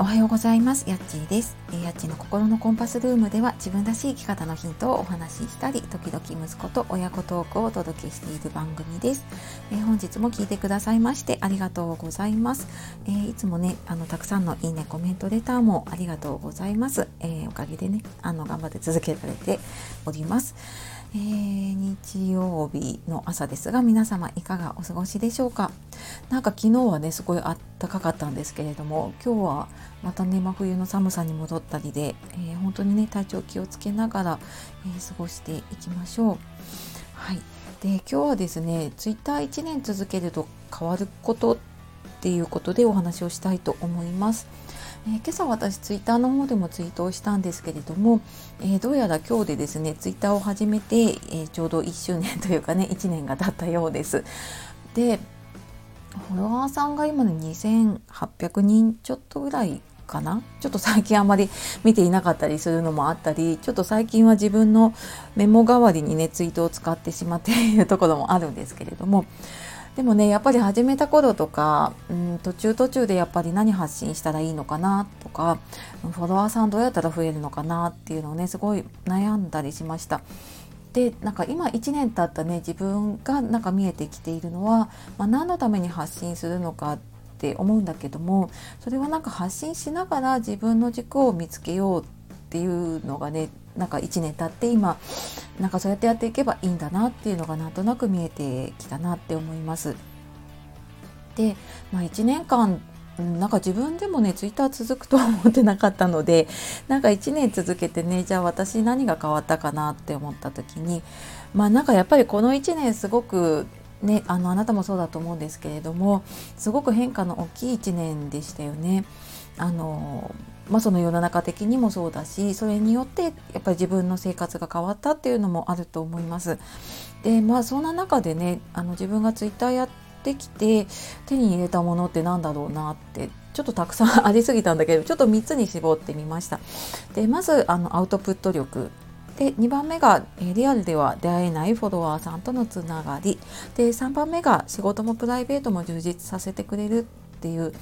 おはようございます。やっちーです。やっちーの心のコンパスルームでは自分らしい生き方のヒントをお話ししたり、時々息子と親子トークをお届けしている番組です。えー、本日も聞いてくださいましてありがとうございます。えー、いつもね、あのたくさんのいいね、コメント、レターもありがとうございます。えー、おかげでね、あの頑張って続けられております。え、日曜日の朝ですが皆様いかがお過ごしでしょうか？なんか昨日はねすごいあったかかったんですけれども今日はまたね真冬の寒さに戻ったりで、えー、本当にね体調気をつけながら、えー、過ごしていきましょう。はい。で今日はですねツイッター1年続けると変わることっていうことでお話をしたいと思います。えー、今朝私ツイッターの方でもツイートをしたんですけれども、えー、どうやら今日でですねツイッターを始めて、えー、ちょうど1周年というかね1年が経ったようです。でフォロワーさんが今の2800人ちょっとぐらいかな？ちょっと最近あまり見ていなかったりするのもあったりちょっと最近は自分のメモ代わりにねツイートを使ってしまっているところもあるんですけれどもでもねやっぱり始めた頃とか、うん、途中途中でやっぱり何発信したらいいのかなとかフォロワーさんどうやったら増えるのかなっていうのをねすごい悩んだりしました。でなんか今1年経ったね自分がなんか見えてきているのは、まあ、何のために発信するのかって思うんだけどもそれはなんか発信しながら自分の軸を見つけようっていうのがねなんか1年経って今なんかそうやってやっていけばいいんだなっていうのがなんとなく見えてきたなって思います。で、まあ、1年間なんか自分でもねツイッター続くとは思ってなかったので なんか1年続けてねじゃあ私何が変わったかなって思った時にまあなんかやっぱりこの1年すごくねあのあなたもそうだと思うんですけれどもすごく変化の大きい1年でしたよね。あのまあ、その世の中的にもそうだしそれによってやっぱり自分の生活が変わったっていうのもあると思います。でまあそんな中でねあの自分がツイッターやってきて手に入れたものって何だろうなってちょっとたくさんありすぎたんだけどちょっと3つに絞ってみました。でまずあのアウトプット力で2番目が、えリアルでは出会えないフォロワーさんとのつながりで3番目が仕事もプライベートも充実させてくれるっていう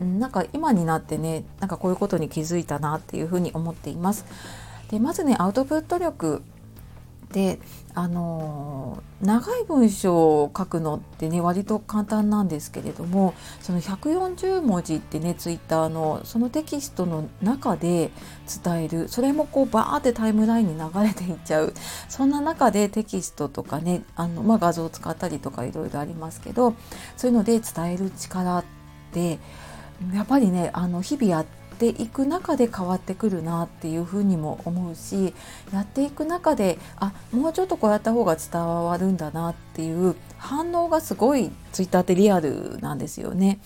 なんか今になってねなんかこういうことに気づいたなっていうふうに思っています。でまずねアウトプット力であの長い文章を書くのってね割と簡単なんですけれどもその140文字ってねツイッターのそのテキストの中で伝えるそれもこうバーってタイムラインに流れていっちゃうそんな中でテキストとかねあの、まあ、画像を使ったりとかいろいろありますけどそういうので伝える力ってやっぱりねあの日々やってていく中で変わってくるなっていうふうにも思うしやっていく中であもうちょっとこうやった方が伝わるんだなっていう反応がすごいツイッターってリアルなんですよね。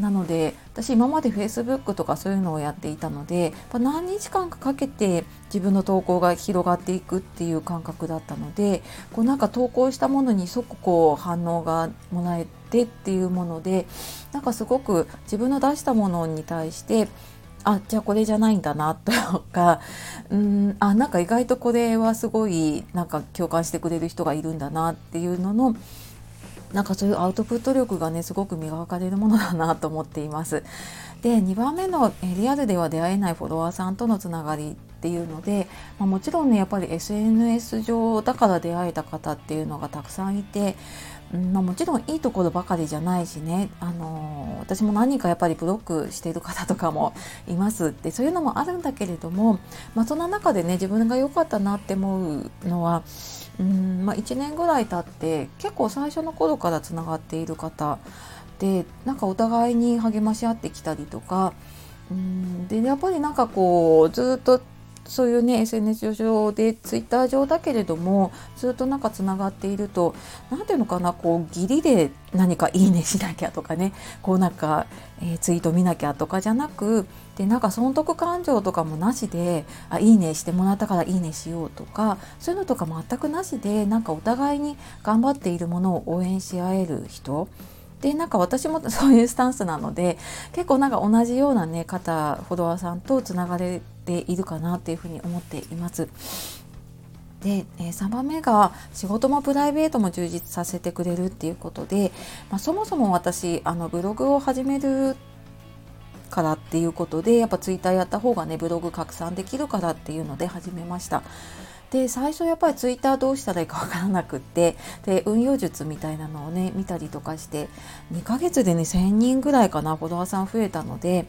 なので私今まで Facebook とかそういうのをやっていたので何日間かかけて自分の投稿が広がっていくっていう感覚だったのでこうなんか投稿したものに即こう反応がもらえてっていうものでなんかすごく自分の出したものに対してあじゃあこれじゃないんだなとか うんあなんか意外とこれはすごいなんか共感してくれる人がいるんだなっていうののなんかそういうアウトプット力がねすごく磨かれるものだなと思っています。で2番目のリアルでは出会えないフォロワーさんとのつながりっていうので、まあ、もちろんねやっぱり SNS 上だから出会えた方っていうのがたくさんいてうんまあ、もちろんいいところばかりじゃないしね、あのー、私も何人かやっぱりブロックしてる方とかもいますってそういうのもあるんだけれども、まあ、そんな中でね自分が良かったなって思うのはうん、まあ、1年ぐらい経って結構最初の頃からつながっている方でなんかお互いに励まし合ってきたりとかうんでやっぱりなんかこうずっとそういうね SNS 上でツイッター上だけれどもずっとなんかつながっていると何ていうのかなこう義理で何かいいねしなきゃとかねこうなんか、えー、ツイート見なきゃとかじゃなくでなんか損得感情とかもなしであいいねしてもらったからいいねしようとかそういうのとか全くなしでなんかお互いに頑張っているものを応援し合える人。でなんか私も そういうスタンスなので結構なんか同じようなね方フォロワーさんとつながれているかなっていうふに思っています。で、え、3番目が仕事もプライベートも充実させてくれるっていうことで、まあ、そもそも私あのブログを始めるからっていうことでやっぱツイッターやった方がねブログ拡散できるからっていうので始めました。で最初やっぱりツイッターどうしたらいいかわからなくってで運用術みたいなのをね見たりとかして2ヶ月でね1,000人ぐらいかなフォロワーさん増えたので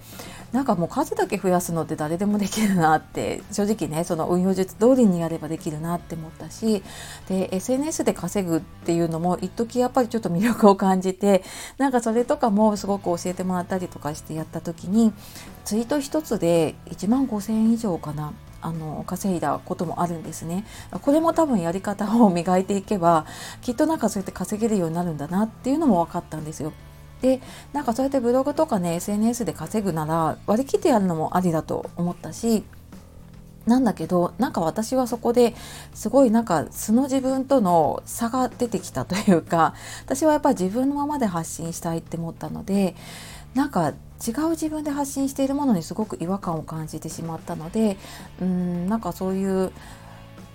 なんかもう数だけ増やすのって誰でもできるなって正直ねその運用術通りにやればできるなって思ったしで SNS で稼ぐっていうのも一時やっぱりちょっと魅力を感じてなんかそれとかもすごく教えてもらったりとかしてやった時にツイート1つで1万5,000円以上かなあの稼いだこともあるんですねこれも多分やり方を磨いていけばきっとなんかそうやって稼げるようになるんだなっていうのも分かったんですよ。でなんかそうやってブログとかね SNS で稼ぐなら割り切ってやるのもありだと思ったしなんだけどなんか私はそこですごいなんか素の自分との差が出てきたというか私はやっぱり自分のままで発信したいって思ったのでなんか違う自分で発信しているものにすごく違和感を感じてしまったのでうんなんかそういう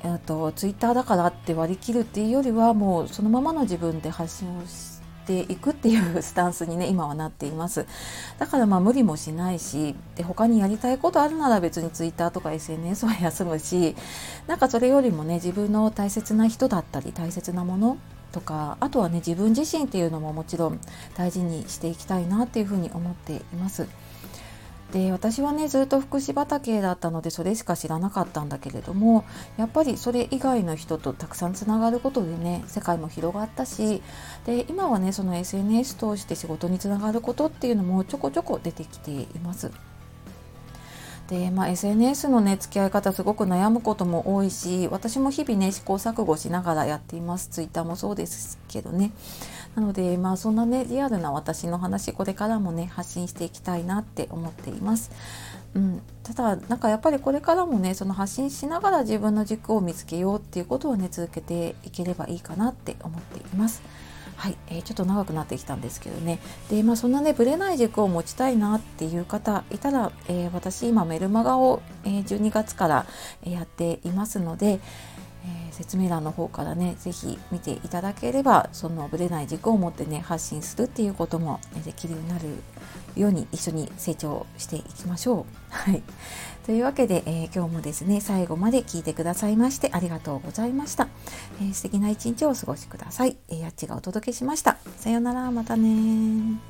えっと、ツイッターだからって割り切るっていうよりはもうそのままの自分で発信をしていくっていうスタンスにね 今はなっています。だからまあ無理もしないしで他にやりたいことあるなら別にツイッターとか SNS は休むしなんかそれよりもね自分の大切な人だったり大切なものとかあとはね自分自身っていうのももちろん大事にしていきたいなっていうふうに思っています。で私はねずっと福祉畑だったのでそれしか知らなかったんだけれどもやっぱりそれ以外の人とたくさんつながることでね世界も広がったしで今はねその SNS 通して仕事につながることっていうのもちょこちょこ出てきています。で、まあ、SNS のね付き合い方すごく悩むことも多いし私も日々ね試行錯誤しながらやっています Twitter もそうですけどねなのでまあそんなねリアルな私の話これからもね発信していきたいなって思っています。うん、ただなんかやっぱりこれからもねその発信しながら自分の軸を見つけようっていうことをね続けていければいいかなって思っています。はい、えー、ちょっと長くなってきたんですけどねで、まあ、そんなねぶれない軸を持ちたいなっていう方いたら、えー、私今メルマガを、え、12月からやっていますので、え、説明欄の方からね是非見ていただければそのぶれない軸を持ってね発信するっていうこともできるようになるように一緒に成長していきましょう。はい、というわけで、えー、今日もですね最後まで聞いてくださいましてありがとうございました。えー、素敵な一日をお過ごしください。えー、やっちがお届けしました。さようならまたね